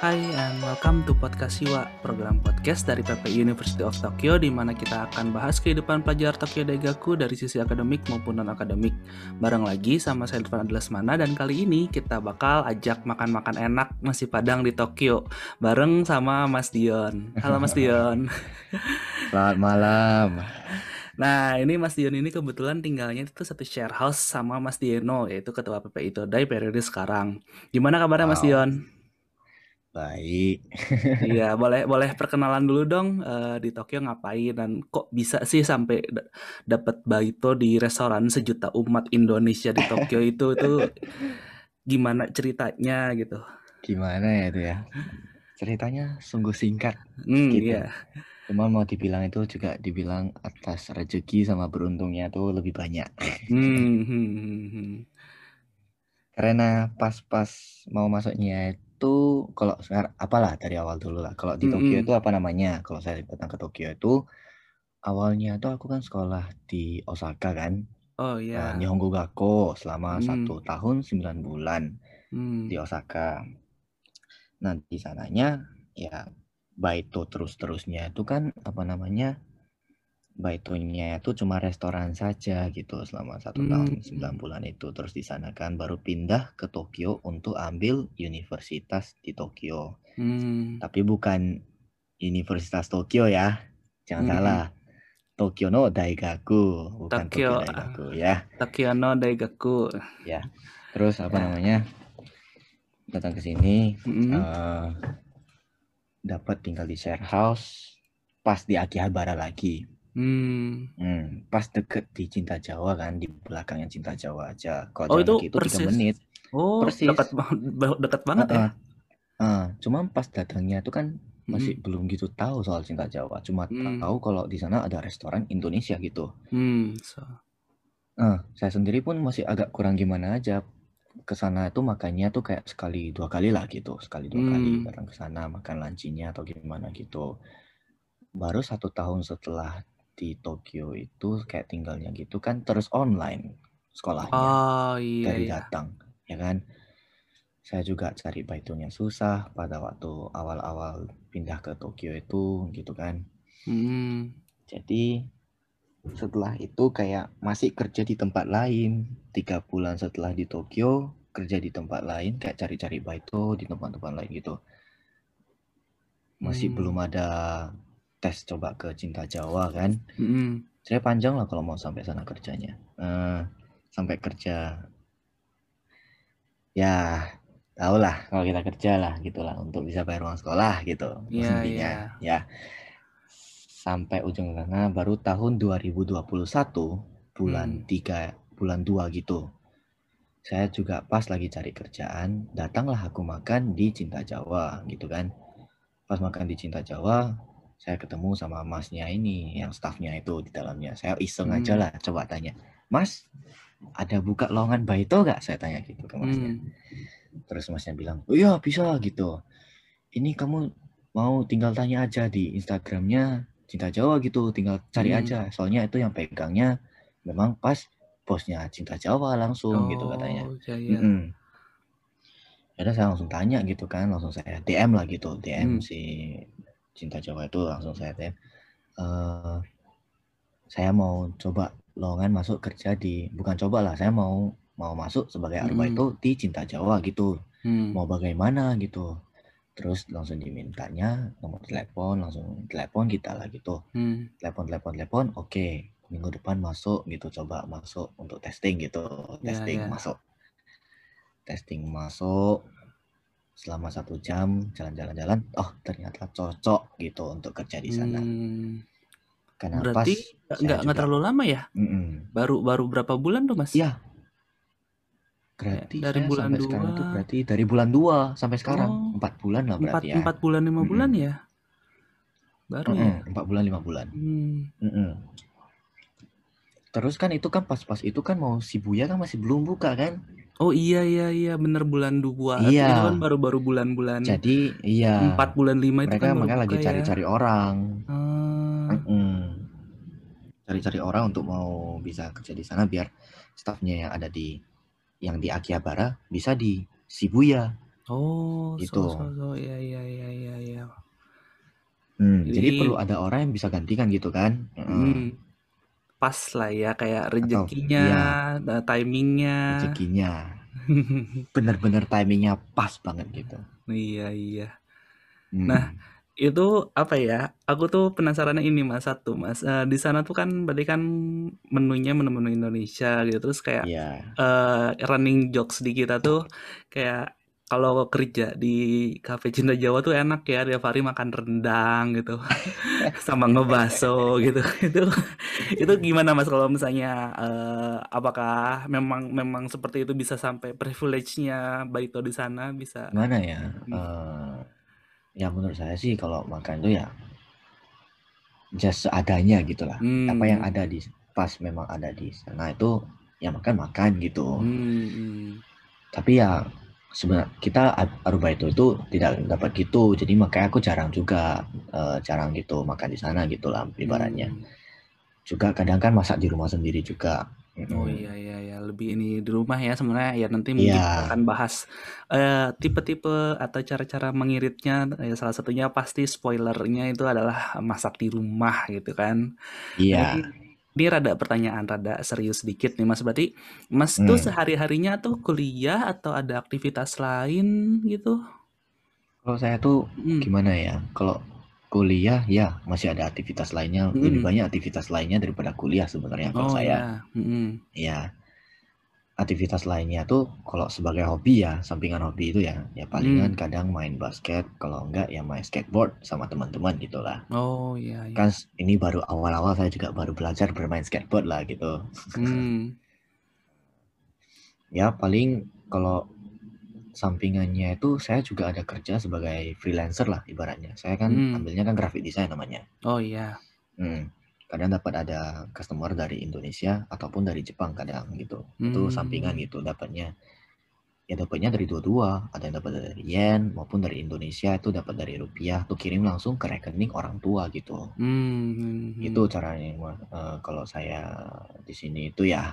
Hai and welcome to Podcast Siwa, program podcast dari PP University of Tokyo di mana kita akan bahas kehidupan pelajar Tokyo Daigaku dari sisi akademik maupun non-akademik. Bareng lagi sama saya Irfan Adlasmana dan kali ini kita bakal ajak makan-makan enak nasi Padang di Tokyo bareng sama Mas Dion. Halo Mas Dion. Selamat malam. Nah, ini Mas Dion ini kebetulan tinggalnya itu satu share house sama Mas Dieno, yaitu ketua PPI Todai periode sekarang. Gimana kabarnya Mas Wow. Dion? Baik. Iya, boleh boleh perkenalan dulu dong eh, di Tokyo ngapain dan kok bisa sih sampai da- dapat baito di restoran sejuta umat Indonesia di Tokyo itu itu gimana ceritanya gitu. Gimana ya itu ya? Ceritanya sungguh singkat. Hmm, Gitu. iya. Cuma mau dibilang itu juga dibilang atas rezeki sama beruntungnya tuh lebih banyak. Hmm, hmm, hmm, hmm. Karena pas-pas mau masuknya itu kalau apalah dari awal dulu lah. Kalau di Tokyo itu apa namanya? Kalau saya datang ke Tokyo itu awalnya tuh aku kan sekolah di Osaka kan, Oh iya. Nihongo Gakko selama Hmm, satu tahun 9 bulan. hmm, di Osaka. Nah, di sananya ya baito terus-terusnya itu kan apa namanya? Baitonya itu cuma restoran saja gitu selama satu tahun sembilan hmm, bulan itu. Terus di sana kan baru pindah ke Tokyo untuk ambil universitas di Tokyo. hmm, Tapi bukan Universitas Tokyo ya. Jangan hmm, salah. hmm. Tokyo no Daigaku, bukan Tokyo Tokyo ah, Daigaku ya. Tokyo no Daigaku. Ya. Terus apa Ya. namanya? Datang ke sini Hmm, eh dapat tinggal di share house pas di Akihabara lagi. Hmm. Hmm, pas deket di Cinta Jawa kan di belakangnya Cinta Jawa aja. Kalau Oh itu itu persis. menit. Oh, dekat Persis. ba- dekat banget ya. Heeh. Ah, cuma pas datangnya itu kan masih Hmm, belum gitu tahu soal Cinta Jawa. Cuma hmm, tahu kalau di sana ada restoran Indonesia gitu. hmm. So, Ah, saya sendiri pun masih agak kurang gimana aja. Ke sana itu makannya tuh kayak sekali dua kali lah gitu. Sekali dua kali hmm, datang ke sana makan lancinya atau gimana gitu. Baru satu tahun setelah di Tokyo itu kayak tinggalnya gitu kan terus online sekolahnya Oh iya dari iya. datang ya kan saya juga cari baitonya susah pada waktu awal-awal pindah ke Tokyo itu gitu kan Hmm. jadi setelah itu kayak masih kerja di tempat lain tiga bulan setelah di Tokyo kerja di tempat lain kayak cari-cari baito di tempat-tempat lain gitu masih belum Hmm. ada tes coba ke Cinta Jawa kan? Hmm. saya panjang lah kalau mau sampai sana kerjanya. Eh, sampai kerja. Ya tau lah kalau kita kerja lah gitulah untuk bisa bayar uang sekolah gitu. Iya iya. mestinya ya. Sampai ujung sana baru tahun 2021 bulan Hmm. 3 bulan 2 gitu. Saya juga pas lagi cari kerjaan datanglah aku makan di Cinta Jawa gitu kan. Pas makan di Cinta Jawa saya ketemu sama masnya ini yang staffnya itu di dalamnya saya iseng aja Hmm. lah coba tanya mas ada buka lowongan baito nggak saya tanya gitu ke masnya Hmm. terus masnya bilang oh iya bisa gitu ini kamu mau tinggal tanya aja di Instagramnya Cinta Jawa gitu tinggal cari Hmm. aja soalnya itu yang pegangnya memang pas bosnya Cinta Jawa langsung gitu katanya Oh iya iya. Mm-mm. Yaudah saya langsung tanya gitu kan langsung saya DM lah gitu DM Hmm. si Cinta Jawa itu langsung saya DM "Eh, saya mau coba lowongan masuk kerja di bukan coba lah saya mau mau masuk sebagai Hmm. arbaito di Cinta Jawa gitu Hmm. mau bagaimana gitu terus langsung dimintanya nomor telepon langsung telepon kita lah gitu Hmm. telepon telepon telepon oke minggu depan masuk gitu coba masuk untuk testing gitu Ya testing ya. masuk testing masuk selama satu jam jalan-jalan-jalan oh ternyata cocok gitu untuk kerja di sana Hmm. karena Berarti nggak nggak terlalu lama ya? Mm-mm. Baru baru berapa bulan tuh Mas? ya Kayak berarti dari bulan sampai sekarang tuh dua. berarti dari bulan 2 sampai sekarang Oh, empat bulan lah empat berarti ya empat bulan lima Mm-mm. bulan ya? Baru ya? Mm-mm, empat bulan lima bulan. Mm-mm. terus kan itu kan pas-pas itu kan mau Shibuya kan masih belum buka kan Oh iya iya iya bener bulan dua iya itu kan baru-baru bulan-bulan jadi iya empat bulan lima itu kan mereka baru makanya lagi buka ya. cari-cari orang Mm-mm. cari-cari orang untuk mau bisa kerja di sana biar stafnya yang ada di yang di Akihabara bisa di Shibuya Oh, so Gitu. so so, iya iya iya iya iya. Hmm, jadi Jadi perlu ada orang yang bisa gantikan gitu kan? Heeh. mhm, pas lah ya kayak rezekinya, eee, timing-nya. rezekinya. Bener-bener timing-nya pas banget gitu. Iya iya. Nah, Mhm. itu apa ya, aku tuh penasarannya ini Mas, satu Mas, eee, di sana tuh kan berarti kan menunya menu-menu Indonesia gitu, terus kayak, Iya. eee, running jokes di kita tuh kayak kalau kerja di kafe Cinta Jawa tuh enak ya tiap hari makan rendang gitu, sama ngebakso gitu. Itu itu gimana Mas kalau misalnya, eee, apakah memang memang seperti itu bisa sampai privilege-nya Baito di sana bisa Gimana ya, eee, ya menurut saya sih kalau makan tuh ya just seadanya gitulah. Apa yang ada di pas memang ada di sana itu ya makan-makan gitu. Mmm, mhm. Tapi ya sebenar kita ad Arubaito itu tidak dapat gitu, jadi makanya aku jarang juga, eee, jarang gitu makan di sana gitulah ibaratnya. Mmm. Juga kadang kan masak di rumah sendiri juga, Oh, iya iya iya, lebih ini di rumah ya sebenarnya ya nanti mungkin kita Iya. akan bahas, eee, tipe-tipe atau cara-cara mengiritnya, ya salah satunya pasti spoiler-nya itu adalah masak di rumah gitu kan. Iya. ini ini rada pertanyaan rada serius sedikit nih Mas, berarti Mas tuh Mmm. sehari-harinya tuh kuliah atau ada aktivitas lain gitu? Kalau saya tuh Mhm. gimana ya, kalau kuliah ya masih ada aktivitas lainnya, lebih Mhm. banyak aktivitas lainnya daripada kuliah sebenarnya kalau Oh saya. ya, mhm. Iya. Aktivitas lainnya tuh kalau sebagai hobi ya, sampingan hobi itu ya, ya palingan Mmm. kadang main basket, kalau enggak ya main skateboard sama teman-teman gitulah. Oh, iya Kan iya. ini baru awal-awal saya juga baru belajar bermain skateboard lah gitu. Mmm. Ya paling kalau sampingannya itu saya juga ada kerja sebagai freelancer lah ibaratnya. Saya kan Mmm. ambilnya kan graphic design namanya. Oh, iya. Mhm, kadang dapat ada customer dari Indonesia ataupun dari Jepang kadang gitu. Itu sampingan Mmm. gitu dapatnya. Ya dapatnya dari dua-dua, ada yang dapat dari yen maupun dari Indonesia itu dapat dari rupiah, tuh kirim langsung ke rekening orang tua gitu. Mhm Itu mhm. caranya Mas, eee, kalau saya di sini itu ya.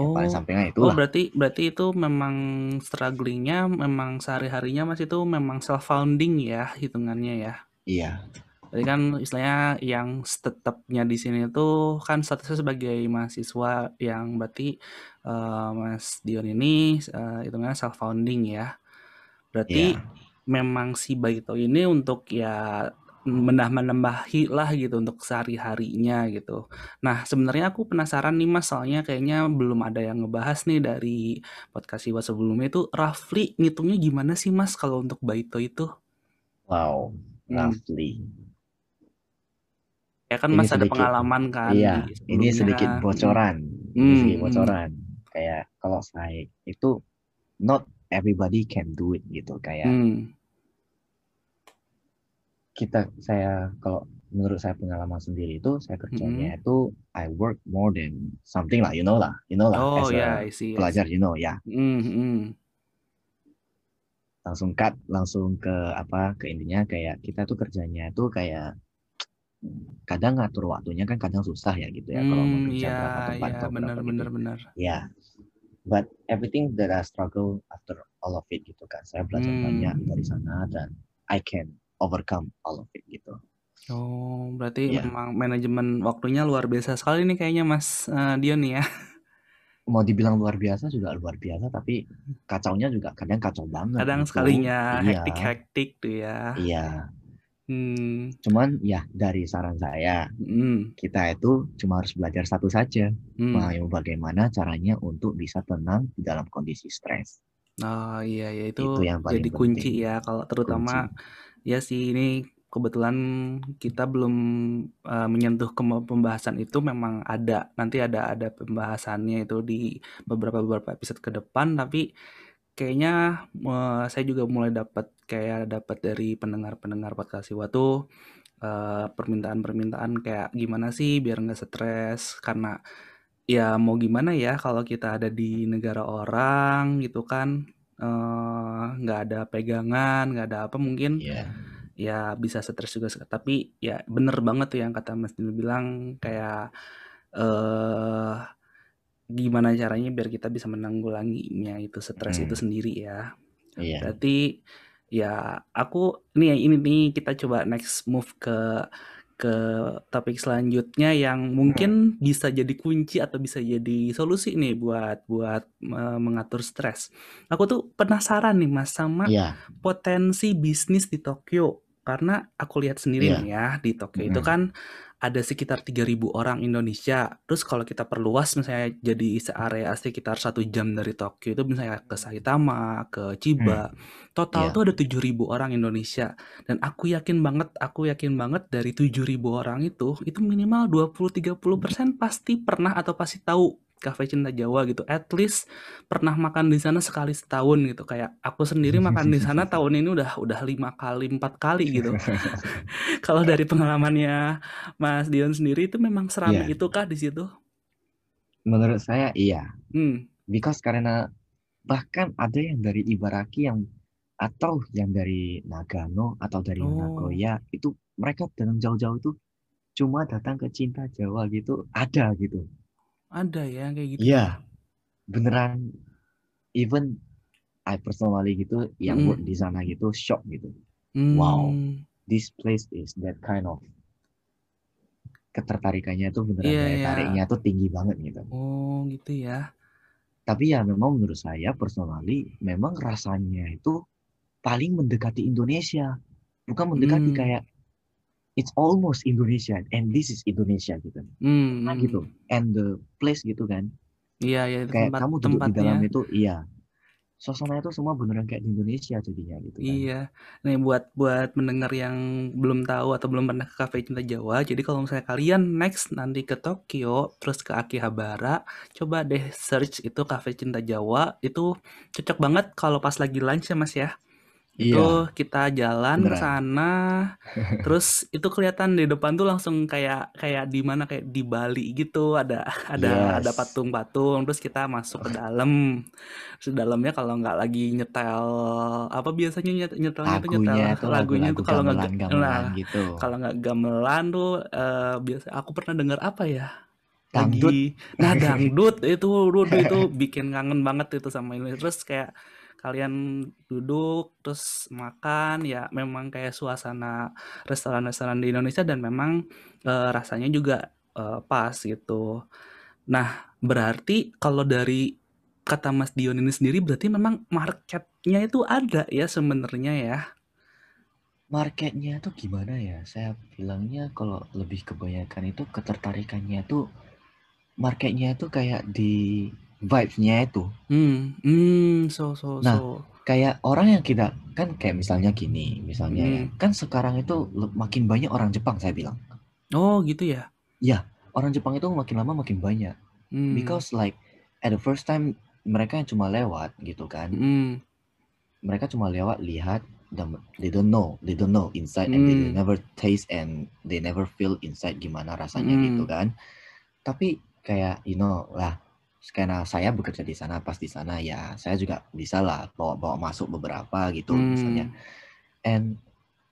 Ya paling Oh. sampingan Oh itulah. berarti berarti itu memang struggling-nya memang sehari-harinya Mas itu memang self-founding ya hitungannya ya? Iya. Berarti kan istilahnya yang tetapnya di sini tuh kan statusnya sebagai mahasiswa yang berarti, eee, Mas Dion ini, eee, hitungannya self-founding ya. Berarti Iya. memang si Baito ini untuk ya menambah-nambahi lah gitu untuk sehari-harinya gitu. Nah sebenarnya aku penasaran nih Mas, soalnya kayaknya belum ada yang ngebahas nih dari podcast Iwa sebelumnya itu roughly ngitungnya gimana sih Mas kalau untuk Baito itu? Wow, Mmm. roughly. Ya kan Ini Mas ada pengalaman kan iya, ini sedikit bocoran, ini Mmm, sedikit mhm. bocoran. Kayak kalau saya itu not everybody can do it gitu, kayak Mmm. kita saya kalau menurut saya pengalaman sendiri itu, saya kerjanya Mhm. itu I work more than something lah, you know lah you know lah Oh as a I see I pelajar see. you know ya. Mhm mhm. Langsung cut, langsung ke apa, ke intinya kayak kita tuh kerjanya itu kayak kadang ngatur waktunya kan kadang susah ya gitu ya kalau mau kerja iya berapa tempat iya, bener gitu. bener. Ya, but everything that I struggle after all of it gitu kan, saya belajar banyak Mmm. dari sana dan I can overcome all of it gitu. Oh, berarti Iya. memang manajemen waktunya luar biasa sekali nih kayaknya Mas, eee, Dion nih ya? Mau dibilang luar biasa juga luar biasa, tapi kacaunya juga kadang kacau banget Kadang gitu. sekalinya Iya. hektik-hektik tuh ya. Iya. Mmm. Cuman ya dari saran saya, Mhm. kita itu cuma harus belajar satu saja, mau bagaimana caranya untuk bisa tenang di dalam kondisi stres. Oh, iya iya, itu Itu yang jadi kunci penting. ya kalau Kunci. terutama ya sih ini kebetulan kita belum, eee, menyentuh ke pembahasan itu memang ada, nanti ada ada pembahasannya itu di beberapa beberapa episode ke depan, tapi kayaknya, eee, saya juga mulai dapat kayak dapat dari pendengar-pendengar podcast Iwa tuh, eee, permintaan-permintaan kayak gimana sih biar nggak stres, karena ya mau gimana ya kalau kita ada di negara orang gitu kan, eee, nggak ada pegangan, nggak ada apa mungkin Iya. ya bisa stres juga tapi ya bener banget tuh yang kata Mas Dion bilang kayak, eee, gimana caranya biar kita bisa menanggulanginya itu stres itu Mhm. sendiri ya. Iya. Berarti ya aku nih ini nih kita coba next move ke ke topik selanjutnya yang mungkin bisa jadi kunci atau bisa jadi solusi nih buat buat eh, mengatur stres. Aku tuh penasaran nih Mas sama Iya. potensi bisnis di Tokyo karena aku lihat sendiri Iya. nih ya di Tokyo itu Mm-mm. kan ada sekitar 3.000 orang Indonesia. Terus kalau kita perluas misalnya jadi searea sekitar satu jam dari Tokyo itu misalnya ke Saitama, ke Chiba, total Iya. tuh ada 7.000 orang Indonesia. Dan aku yakin banget, aku yakin banget dari 7.000 orang itu, itu minimal 20-30% pasti pernah atau pasti tahu Cafe Cinta Jawa gitu. At least pernah makan di sana sekali setahun gitu. Kayak aku sendiri makan di sana tahun ini udah udah lima kali, empat kali gitu. Kalau dari pengalamannya Mas Dion sendiri itu memang seramai Iya. itu kah di situ? Menurut saya iya. Hmm. Because karena bahkan ada yang dari Ibaraki yang atau yang dari Nagano atau dari Oh. Nagoya itu mereka datang jauh-jauh tuh cuma datang ke Cinta Jawa gitu ada gitu. Ada ya kayak gitu. Iya. Beneran even I personally gitu yang work di sana gitu shock gitu. Wow. Hmm. This place is that kind of ketertarikannya tuh beneran Iya, daya iya. tariknya tuh tinggi banget gitu. Oh gitu ya. Tapi ya memang menurut saya personally memang rasanya itu paling mendekati Indonesia. Bukan mendekati Hmm. kayak it's almost Indonesia and this is Indonesia gitu. Hmm. Nah gitu. And the place gitu kan. Iya ya Kayak tempat kamu duduk di tempatnya. dalam itu iya. Suasana itu semua beneran kayak di Indonesia jadinya gitu kan. Iya. Nih buat buat mendengar yang belum tahu atau belum pernah ke Cafe Cinta Jawa, jadi kalau misalnya kalian next nanti ke Tokyo, terus ke Akihabara, coba deh search itu Cafe Cinta Jawa, itu cocok banget kalau pas lagi lunch ya Mas ya. Itu Iya. kita jalan ke sana, terus itu kelihatan di depan tuh langsung kayak kayak di mana kayak di Bali gitu, ada ada ada Yes. patung-patung, terus kita masuk ke dalam. Terus di dalamnya kalau nggak lagi nyetel apa biasanya nyet- nyetelnya tuh nyetel Lagunya itu lagunya lagu-lagu tuh kalau nggak ga- gamelan-gamelan nah gitu. kalau nggak gamelan tuh eh, biasa aku pernah dengar apa ya Dangdut. lagi nah dangdut itu itu bikin kangen banget itu sama ini terus kayak kalian duduk terus makan ya memang kayak suasana restoran-restoran di Indonesia dan memang eh, rasanya juga eh, pas gitu nah berarti kalau dari kata Mas Dion ini sendiri berarti memang marketnya itu ada ya sebenarnya ya Marketnya tuh gimana ya? Saya bilangnya kalau lebih kebanyakan itu ketertarikannya tuh marketnya itu kayak di vibes-nya itu. hmm hmm so so Nah, so kayak orang yang kita kan kayak misalnya gini, misalnya ya, Hmm. kan sekarang itu makin banyak orang Jepang saya bilang. oh gitu ya Ya, orang Jepang itu makin lama makin banyak. hmm Because like at the first time mereka yang cuma lewat gitu kan. hmm Mereka cuma lewat lihat dan they don't know, they don't know inside and they Hmm. never taste and they never feel inside gimana rasanya gitu Hmm. kan. Tapi kayak you know lah karena saya bekerja di sana pas di sana ya saya juga bisa lah bawa-bawa masuk beberapa gitu misalnya. Hmm and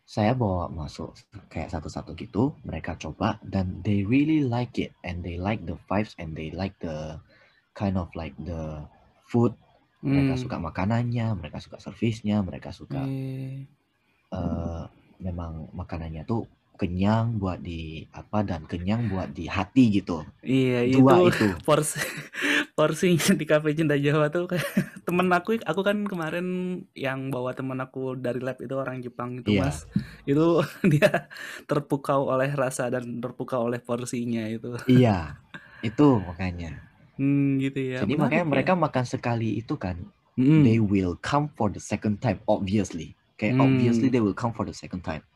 saya bawa masuk kayak satu-satu gitu mereka coba dan they really like it and they like the vibes and they like the kind of like the food. Mereka hmm. suka makanannya mereka suka servisnya mereka suka Eh, eh, memang makanannya tuh kenyang buat di apa dan kenyang buat di hati gitu. Iya dua itu itu. porsi porsinya di Cafe Cinta Jawa tuh. Kayak temen aku aku kan kemarin yang bawa temen aku dari lab itu orang Jepang itu iya. Mas. Itu dia terpukau oleh rasa dan terpukau oleh porsinya itu. Iya itu makanya. Hmm gitu ya. Jadi menarik makanya ya. mereka makan sekali itu kan hmm. they will come for the second time obviously. Kayak obviously hmm they will come for the second time.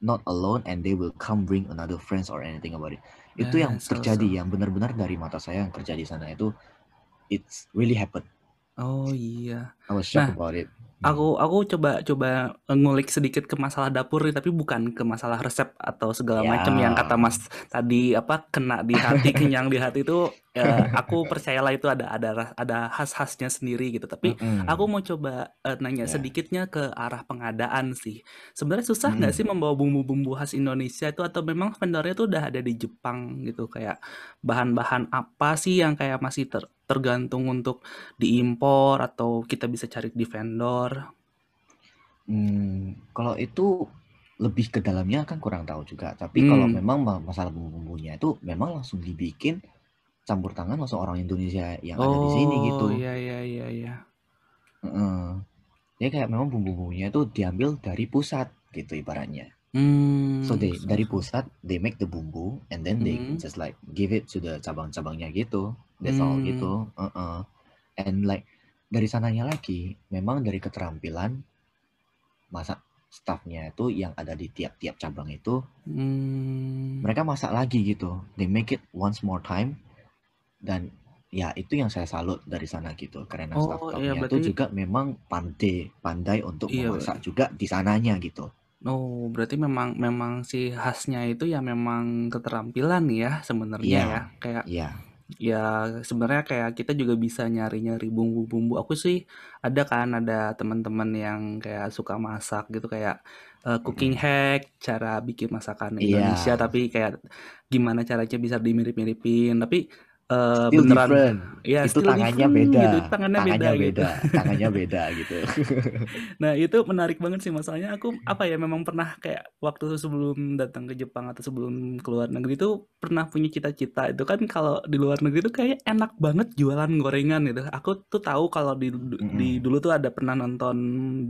Not alone and they will come bring another friends or anything about it. Itu eh yang so terjadi so. yang benar-benar dari mata saya yang kerja di sana itu it's really happen. Oh iya. I was shocked nah about it. Aku aku coba coba ngulik sedikit ke masalah dapur nih, tapi bukan ke masalah resep atau segala macam yang kata Mas tadi apa kena di hati, kenyang di hati itu ya, aku percayalah itu ada ada ada khas-khasnya sendiri gitu. Tapi aku Mm-mm. mau coba eh, nanya ya sedikitnya ke arah pengadaan sih. Sebenarnya susah nggak sih Mm-mm. membawa bumbu-bumbu khas Indonesia itu atau memang vendornya tuh udah ada di Jepang gitu kayak bahan-bahan apa sih yang kayak masih ter- tergantung untuk diimpor atau kita bisa cari di vendor? Hmm, kalau itu lebih ke dalamnya kan kurang tahu juga. Tapi kalau Hmm. memang ma- masalah bumbu-bumbunya itu memang langsung dibikin campur tangan langsung orang Indonesia yang ada di sini Oh, gitu. iya iya iya iya. Heeh. Jadi kayak memang bumbu-bumbunya itu diambil dari pusat gitu ibaratnya. Hmm. So they dari pusat they make the bumbu and then they Mhm. just like give it to the cabang-cabangnya gitu. That's all Hmm. gitu. Heeh. And like dari sananya lagi memang dari keterampilan masak staffnya itu yang ada di tiap-tiap cabang itu Hmm. mereka masak lagi gitu. They make it once more time dan ya itu yang saya salut dari sana gitu karena Oh, staff-staffnya iya, itu berarti- juga memang pandai pandai untuk Iya, memasak juga di sananya gitu. Oh, berarti memang memang si khasnya itu ya memang keterampilan ya sebenarnya Iya. ya. Kayak Iya. ya sebenarnya kayak kita juga bisa nyari-nyari bumbu-bumbu. Aku sih ada kan ada teman-teman yang kayak suka masak gitu kayak eh, cooking hack, cara bikin masakan Iya. Indonesia tapi kayak gimana caranya bisa dimirip-miripin. Tapi eh, Still beneran different. ya itu still tangannya different beda. gitu. Tangannya, beda, gitu. beda. tangannya beda gitu. Nah, itu menarik banget sih masalahnya aku apa ya memang pernah kayak waktu sebelum datang ke Jepang atau sebelum ke luar negeri itu pernah punya cita-cita itu kan kalau di luar negeri itu kayak enak banget jualan gorengan gitu. Aku tuh tahu kalau di di dulu tuh ada pernah nonton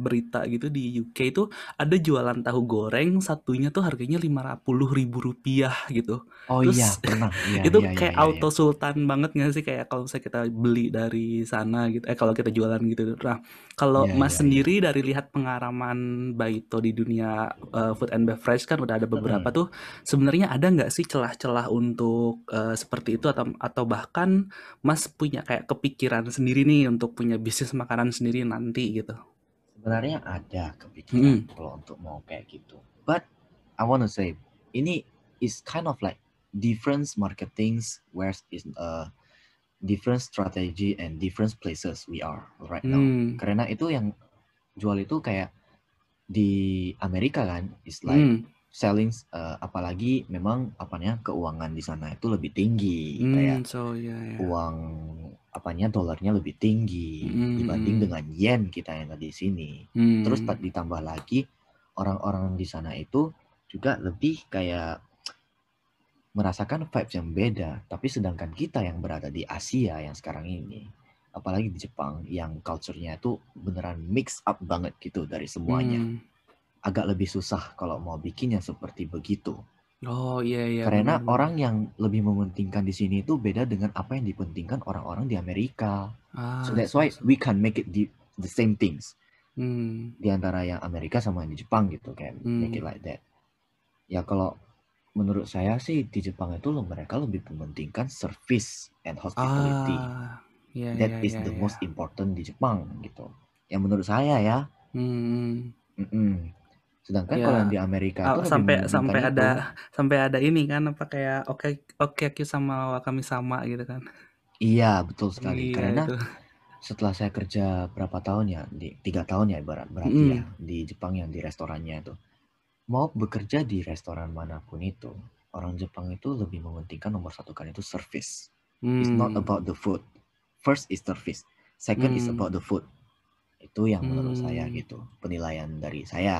berita gitu di UK itu ada jualan tahu goreng satunya tuh harganya lima puluh ribu rupiah gitu. Oh Terus iya, pernah. Iya, itu iya, kayak iya, iya, auto sultan banget nggak sih? Kayak kalau misalnya kita beli dari sana gitu eh kalau kita jualan gitu. Nah kalau Iya, mas iya, sendiri dari lihat pengalaman Baito di dunia uh, food and beverage kan udah ada beberapa tuh sebenarnya ada nggak sih celah-celah untuk uh, seperti itu? Atau atau bahkan mas punya kayak kepikiran sendiri nih untuk punya bisnis makanan sendiri nanti gitu? Sebenarnya ada kepikiran Mm-mm. kalau untuk mau kayak gitu. But I wanna say ini is kind of like different marketings where is uh, different strategy and different places we are right now. Hmm. Karena itu yang jual itu kayak di Amerika kan is like Hmm. selling uh, apalagi memang apanya keuangan di sana itu lebih tinggi kayak Hmm, so ya ya uang apanya dolarnya lebih tinggi Mm, dibanding dengan yen kita yang ada di sini. Hmm. Terus ta- ditambah lagi orang-orang di sana itu juga lebih kayak merasakan vibes yang beda. Tapi sedangkan kita yang berada di Asia yang sekarang ini, apalagi di Jepang yang culture-nya itu beneran mix up banget gitu dari semuanya. Hmm. Agak lebih susah kalau mau bikin yang seperti begitu. Oh iya iya Karena benar-benar. orang yang lebih mementingkan di sini itu beda dengan apa yang dipentingkan orang-orang di Amerika. Ah, So that's so- why so- we can make it the, the same things Hmm. di antara yang Amerika sama yang di Jepang gitu kayak make it Hmm. like that. Ya kalau menurut saya sih di Jepang itu lo- mereka lebih mementingkan service and hospitality. Ah, iya That iya is iya the iya. most important di Jepang gitu. Yang menurut saya ya. Hmm. Mm-mm. Sedangkan Ya, kalau yang di Amerika ah, itu lebih sampai sampai itu. ada sampai ada ini kan apa kayak oke oke Q sama wakami sama gitu kan. Iya betul sekali. Iya Karena itu. setelah saya kerja berapa tahun ya di tiga tahun ya ibarat berarti ya Mm-mm. di Jepang yang di restorannya itu mau bekerja di restoran mana pun itu orang Jepang itu lebih mementingkan nomor satu kan itu service it's not Hmm. about the food first is service second is Hmm. about the food itu yang menurut saya Hmm. gitu penilaian dari saya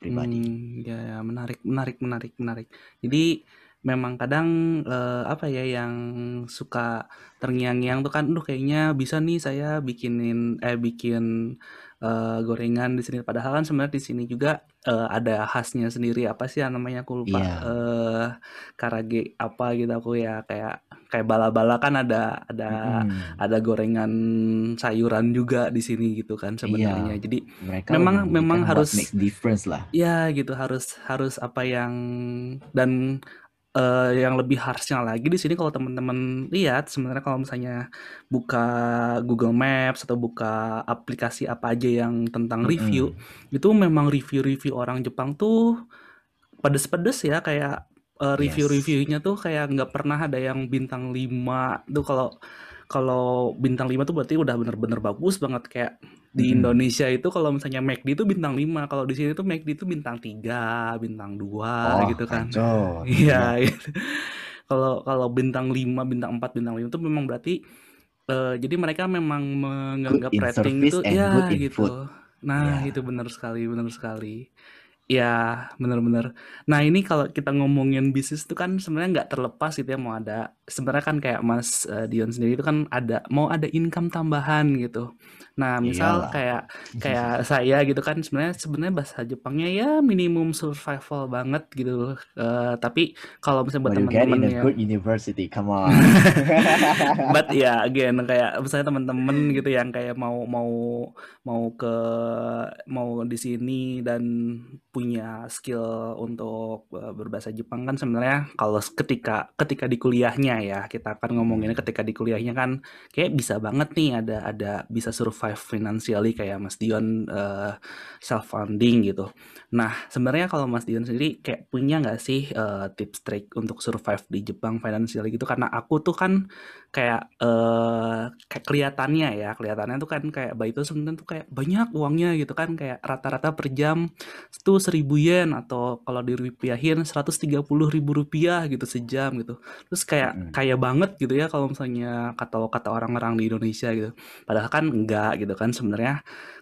pribadi Hmm, ya, ya, menarik, menarik, menarik, menarik. Jadi memang kadang eh, apa ya yang suka terngiang-ngiang tuh kan, duh kayaknya bisa nih saya bikinin eh bikin eh, gorengan di sini. Padahal kan sebenarnya di sini juga eh, ada khasnya sendiri. Apa sih yang namanya aku lupa. Iya. eh karage apa gitu aku ya kayak kayak bala-bala kan ada ada Mm-mm. ada gorengan sayuran juga di sini gitu kan sebenarnya. Iya. Jadi mereka memang memang harus makes difference lah Ya gitu harus harus apa yang dan eh, yang lebih harusnya lagi di sini kalau teman-teman lihat sebenarnya kalau misalnya buka Google Maps atau buka aplikasi apa aja yang tentang review Mm-mm. itu memang review-review orang Jepang tuh pedes-pedes ya kayak yes review-reviewnya tuh kayak nggak pernah ada yang bintang 5 tuh kalau kalau bintang 5 tuh berarti udah bener-bener bagus banget kayak di. Indonesia itu kalau misalnya McD itu bintang 5 kalau di sini tuh McD itu bintang 3 bintang 2 oh gitu kan iya iya gitu. kalau kalau bintang 5 bintang 4 bintang 5 itu memang berarti eh, jadi mereka memang menganggap in rating itu ya gitu food Nah, Ya. itu benar sekali, benar sekali. Ya, benar-benar. Nah, ini kalau kita ngomongin bisnis itu kan sebenarnya nggak terlepas gitu ya mau ada sebenarnya kan kayak Mas eh, Dion sendiri itu kan ada mau ada income tambahan gitu. Nah, misal Iyalah. kayak kayak saya gitu kan sebenarnya sebenarnya bahasa Jepangnya ya minimum survival banget gitu. Eh, tapi kalau misalnya buat But you get in teman-teman a yang good university, come on. But ya again kayak misalnya teman-teman gitu yang kayak mau mau mau ke mau di sini dan punya skill untuk uh, berbahasa Jepang kan sebenarnya kalau ketika ketika di kuliahnya ya kita akan ngomonginnya Hmm. ketika di kuliahnya kan kayak bisa banget nih ada ada bisa survive financially kayak Mas Dion uh, self funding gitu. Nah sebenarnya kalau Mas Dion sendiri kayak punya nggak sih uh, tips trik untuk survive di Jepang financially gitu karena aku tuh kan kayak uh, kayak kelihatannya ya kelihatannya tuh kan kayak bayi itu sebenarnya tuh kayak banyak uangnya gitu kan kayak rata-rata per jam itu seribu yen atau kalau dirupiahin 130 ribu rupiah gitu sejam gitu terus kayak Mm-mm. kaya banget gitu ya kalau misalnya kata kata orang-orang di Indonesia gitu padahal kan enggak gitu kan sebenarnya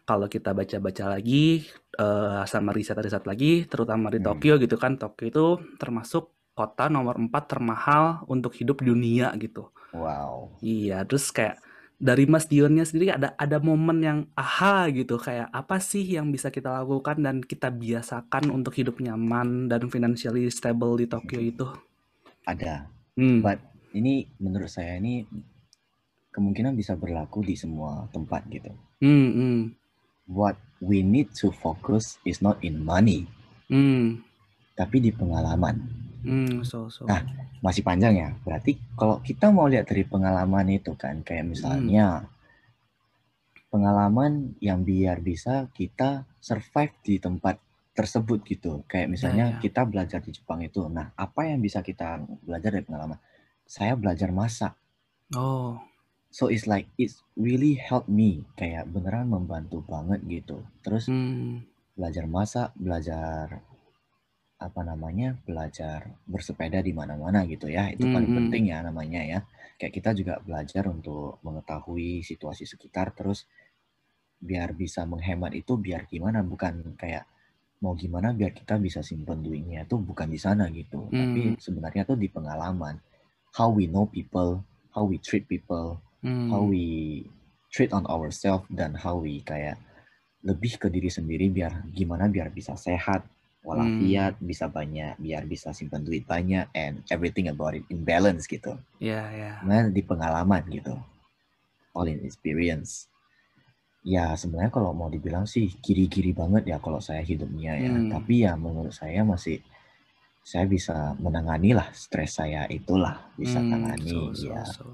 kalau kita baca-baca lagi uh, sama riset-riset lagi terutama di Hmm. Tokyo gitu kan Tokyo itu termasuk kota nomor 4 termahal untuk hidup di dunia gitu Wow. Iya, terus kayak dari Mas Dionnya sendiri ada ada momen yang aha gitu kayak apa sih yang bisa kita lakukan dan kita biasakan untuk hidup nyaman dan financially stable di Tokyo itu. Ada. Hmm. But ini menurut saya ini kemungkinan bisa berlaku di semua tempat gitu. Hmm, hmm, What we need to focus is not in money, hmm, tapi di pengalaman. Hmm, so so. Nah, masih panjang ya. Berarti kalau kita mau lihat dari pengalaman itu kan, kayak misalnya pengalaman yang biar bisa kita survive di tempat tersebut gitu. Kayak misalnya ya. kita belajar di Jepang itu. Nah, apa yang bisa kita belajar dari pengalaman? Saya belajar masak. Oh, So it's like it's really help me kayak beneran membantu banget gitu. Terus hmm, belajar masak, belajar apa namanya? belajar bersepeda di mana-mana gitu ya. Itu paling hmm. penting ya namanya ya. Kayak kita juga belajar untuk mengetahui situasi sekitar terus biar bisa menghemat itu biar gimana bukan kayak mau gimana biar kita bisa simpen duitnya itu bukan di sana gitu. Tapi hmm, sebenarnya tuh di pengalaman. How we know people, how we treat people, how hmm, we treat on ourselves dan how we kayak lebih ke diri sendiri biar gimana biar bisa sehat hmm, walafiat bisa banyak biar bisa simpan duit banyak and everything about it in balance gitu. Ya ya. nah di pengalaman gitu. All in experience. Ya sebenarnya kalau mau dibilang sih kiri-kiri banget ya kalau saya hidupnya ya. Hmm, tapi ya menurut saya masih saya bisa menangani lah stres saya itulah bisa hmm, tangani so so ya so.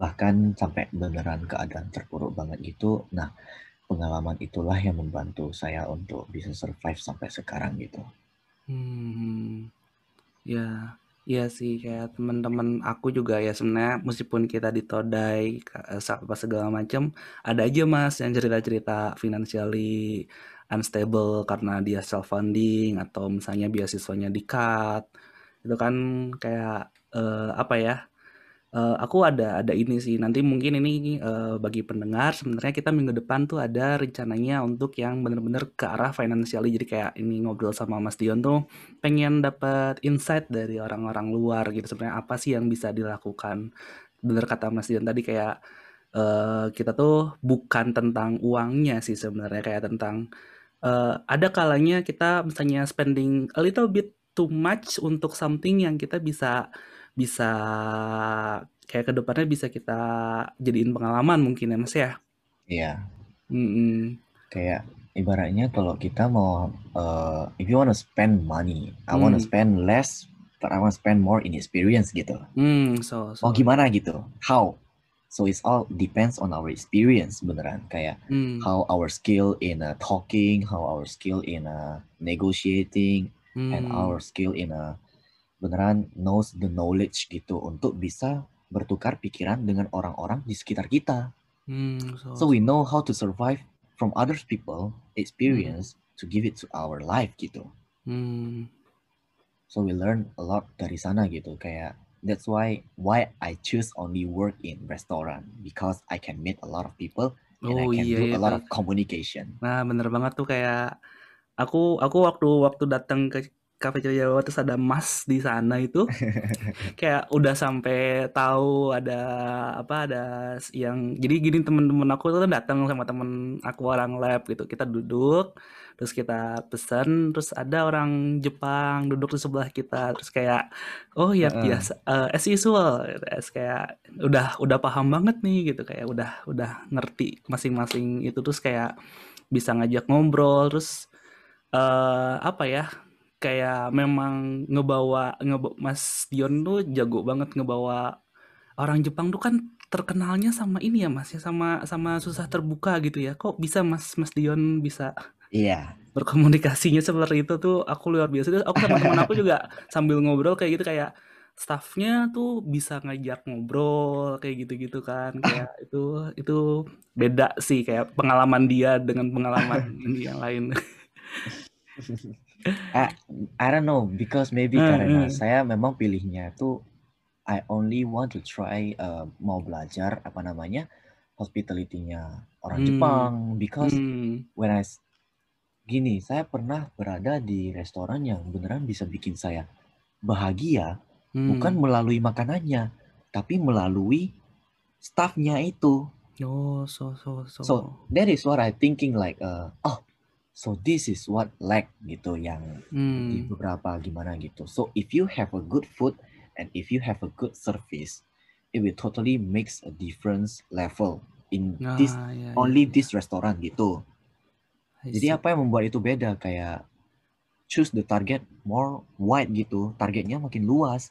bahkan sampai beneran keadaan terpuruk banget gitu. Nah, pengalaman itulah yang membantu saya untuk bisa survive sampai sekarang gitu. Hmm, ya, iya sih kayak teman-teman aku juga ya sebenarnya meskipun kita ditodai ka- apa segala macam, ada aja mas yang cerita-cerita financially unstable karena dia self funding atau misalnya beasiswanya di cut, itu kan kayak eh, apa ya? Eh, aku ada ada ini sih. Nanti mungkin ini eh, bagi pendengar sebenarnya kita minggu depan tuh ada rencananya untuk yang bener-bener ke arah financially. Jadi kayak ini ngobrol sama Mas Dion tuh pengen dapat insight dari orang-orang luar gitu. Sebenarnya apa sih yang bisa dilakukan? Bener kata Mas Dion tadi kayak eh, kita tuh bukan tentang uangnya sih sebenarnya. Kayak tentang eh, ada kalanya kita misalnya spending a little bit too much untuk something yang kita bisa bisa kayak ke depannya bisa kita jadiin pengalaman mungkin ya mas ya. Iya, Mm-mm. kayak ibaratnya kalau kita mau, uh, if you wanna spend money, I wanna Hmm. spend less, but I wanna spend more in experience gitu. Hmm, so Mau so. gimana gitu? How? So it's all depends on our experience beneran. Kayak Hmm. how our skill in uh, talking, how our skill in uh, negotiating, and Hmm. our skill in a beneran knows the knowledge gitu untuk bisa bertukar pikiran dengan orang-orang di sekitar kita. Hmm, so So we know how to survive from other people Hmm. experience to give it to our life gitu. Hmm. So we learn a lot dari sana gitu kayak that's why why I choose only work in restaurant because I can meet a lot of people and I Oh can iya do iya a lot tuh. of communication. Nah, bener banget tuh kayak aku aku waktu waktu datang ke Cafe Jawa terus ada Mas di sana itu. Kayak udah sampai tahu ada apa ada yang jadi gini temen-temen aku tuh datang sama temen aku orang lab gitu. Kita duduk terus kita pesen terus ada orang Jepang duduk di sebelah kita. Terus kayak oh ya Heeh. biasa eh, as usual. As kayak udah udah paham banget nih gitu. Kayak udah udah ngerti masing-masing itu. Terus kayak bisa ngajak ngobrol terus eh apa ya kayak memang ngebawa ngeba Mas Dion tuh jago banget ngebawa orang Jepang tuh kan terkenalnya sama ini ya Mas ya sama sama susah terbuka gitu ya. Kok bisa Mas Mas Dion bisa Iya. berkomunikasinya seperti itu tuh? Aku luar biasa. Terus aku sama teman aku juga sambil ngobrol kayak gitu kayak staffnya tuh bisa ngajak ngobrol kayak gitu-gitu kan. Kayak itu itu beda sih kayak pengalaman dia dengan pengalaman yang lain I, I don't know because maybe Hmm, karena hmm. saya memang pilihnya tuh I only want to try uh, mau belajar apa namanya hospitality-nya orang Hmm. Jepang because Hmm. when I gini saya pernah berada di restoran yang beneran bisa bikin saya bahagia bukan Hmm. melalui makanannya tapi melalui staffnya itu Oh, so so so. so that is what I thinking like uh, oh so this is what lack gitu yang di Hmm. beberapa gimana gitu. So if you have a good food and if you have a good service, it will totally makes a difference level in this Nah, ya, only ya. this restaurant gitu. Jadi apa yang membuat itu beda kayak choose the target more wide gitu. Targetnya makin luas.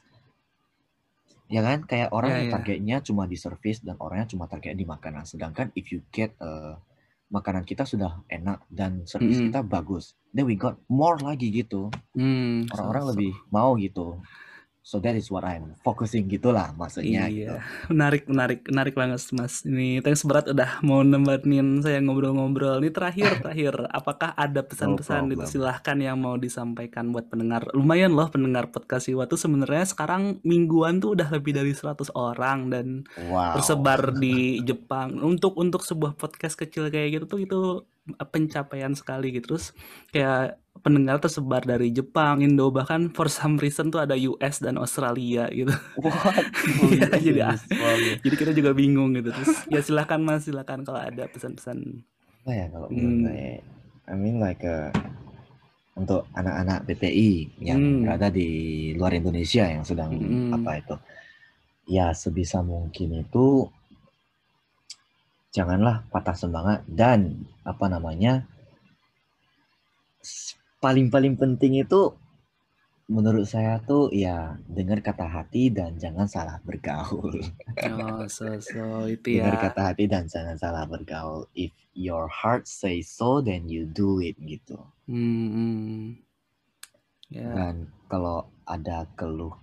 Ya kan? Kayak orang Ya, yang ya. targetnya cuma di service dan orangnya cuma target di makanan. Sedangkan if you get uh, makanan kita sudah enak dan service Mm-mm. kita bagus, then we got more lagi gitu Hmm, so orang-orang so. lebih mau gitu. So that is what I'm focusing gitulah maksudnya gitu. Iya, menarik, menarik, menarik banget Mas. Ini thanks berat udah mau nemenin saya ngobrol-ngobrol. Ini terakhir, terakhir. Apakah ada No pesan-pesan itu problem. silahkan yang mau disampaikan buat pendengar. Lumayan loh pendengar podcast Siwa tuh sebenarnya sekarang mingguan tuh udah lebih dari 100 orang dan Wow. tersebar di Jepang. Untuk untuk sebuah podcast kecil kayak gitu tuh itu pencapaian sekali gitu. Terus kayak pendengar tersebar dari Jepang, Indo, bahkan for some reason tuh ada US dan Australia gitu. What? Iya, jadi banget. jadi kita juga bingung gitu. Terus ya silahkan Mas, silahkan kalau ada pesan-pesan. Apa ya kalau Hmm. I mean like uh, untuk anak-anak PPI yang Hmm. berada di luar Indonesia yang sedang Hmm. apa itu, ya sebisa mungkin itu janganlah patah semangat dan apa namanya paling-paling penting itu menurut saya tuh ya dengar kata hati dan jangan salah bergaul. Oh, so so itu dengar ya. kata hati dan jangan salah bergaul. If your heart say so, then you do it gitu. Hmm, hmm. Ya. Dan kalau ada keluh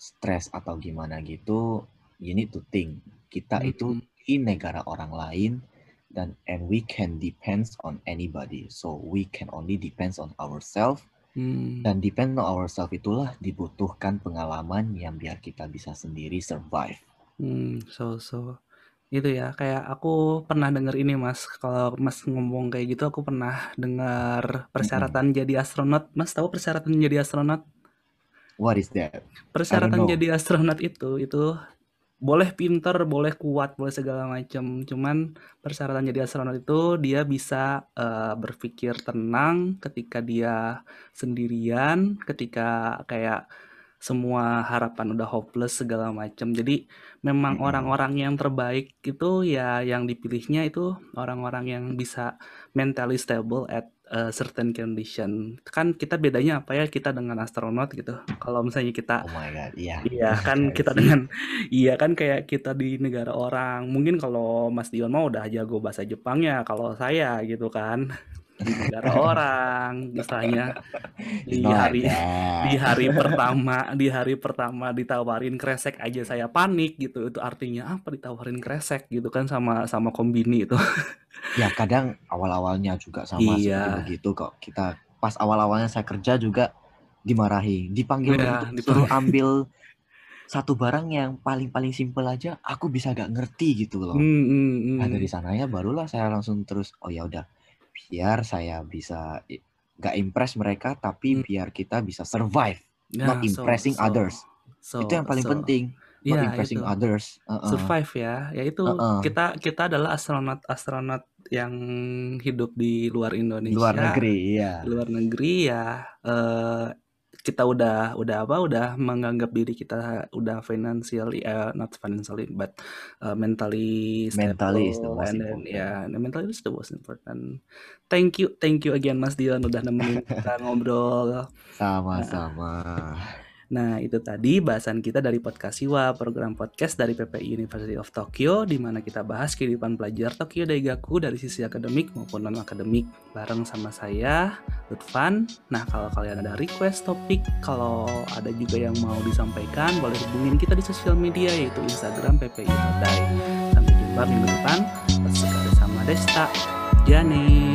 stres atau gimana gitu, you need to think kita itu Hmm. Di negara orang lain dan and we can depends on anybody. So we can only depends on ourselves Hmm. dan depend on ourselves itulah dibutuhkan pengalaman yang biar kita bisa sendiri survive. Hmm, so so itu ya kayak aku pernah denger ini Mas kalau Mas ngomong kayak gitu aku pernah dengar persyaratan jadi astronot Mas tahu persyaratan jadi astronot What is that? Persyaratan jadi astronot itu itu boleh pinter boleh kuat boleh segala macam cuman persyaratan jadi astronot itu dia bisa eh, berpikir tenang ketika dia sendirian ketika kayak semua harapan udah hopeless segala macam. Jadi memang orang-orang yang terbaik itu ya yang dipilihnya itu orang-orang yang bisa mentally stable at a certain condition. Kan kita bedanya apa ya kita dengan astronot gitu. Kalau misalnya kita Oh my god, iya. Iya kan kita dengan iya kan kayak kita di negara orang. Mungkin kalau Mas Dion mau udah jago bahasa Jepangnya, kalau saya gitu kan di negara orang istilahnya di hari di hari pertama di hari pertama ditawarin kresek aja saya panik gitu. Itu artinya apa? Ditawarin kresek gitu kan sama sama kombini itu. Ya kadang awal-awalnya juga sama seperti iya. begitu kok. Kita pas awal-awalnya saya kerja juga dimarahi, dipanggil ya untuk suruh ambil satu barang yang paling-paling simpel aja aku bisa gak ngerti gitu loh. Hmm, hmm, hmm. Nah dari sana ya barulah saya langsung terus oh ya udah biar saya bisa gak impress mereka tapi hmm. biar kita bisa survive yeah, not impressing so, so, others. So, itu yang paling so. penting. Not yeah, impressing itu. others. Uh -uh. Survive ya. Yaitu uh -uh. kita kita adalah astronot astronot yang hidup di luar Indonesia. Luar negeri, ya. Luar negeri ya. Uh, kita udah udah apa udah menganggap diri kita udah financially uh, not financially but uh, mentally mentally is the most and then, ya yeah, mentally is the most important. Thank you thank you again Mas Dion udah nemenin kita ngobrol. Sama-sama. Nah, Nah, itu tadi bahasan kita dari Podcast Siwa, program podcast dari PPI University of Tokyo, di mana kita bahas kehidupan pelajar Tokyo Daigaku dari sisi akademik maupun non-akademik, bareng sama saya, Lutfan. Nah, kalau kalian ada request topik, kalau ada juga yang mau disampaikan, boleh hubungin kita di sosial media, yaitu Instagram PPI Todai. Sampai jumpa minggu depan, sekali sama Desta. Jane.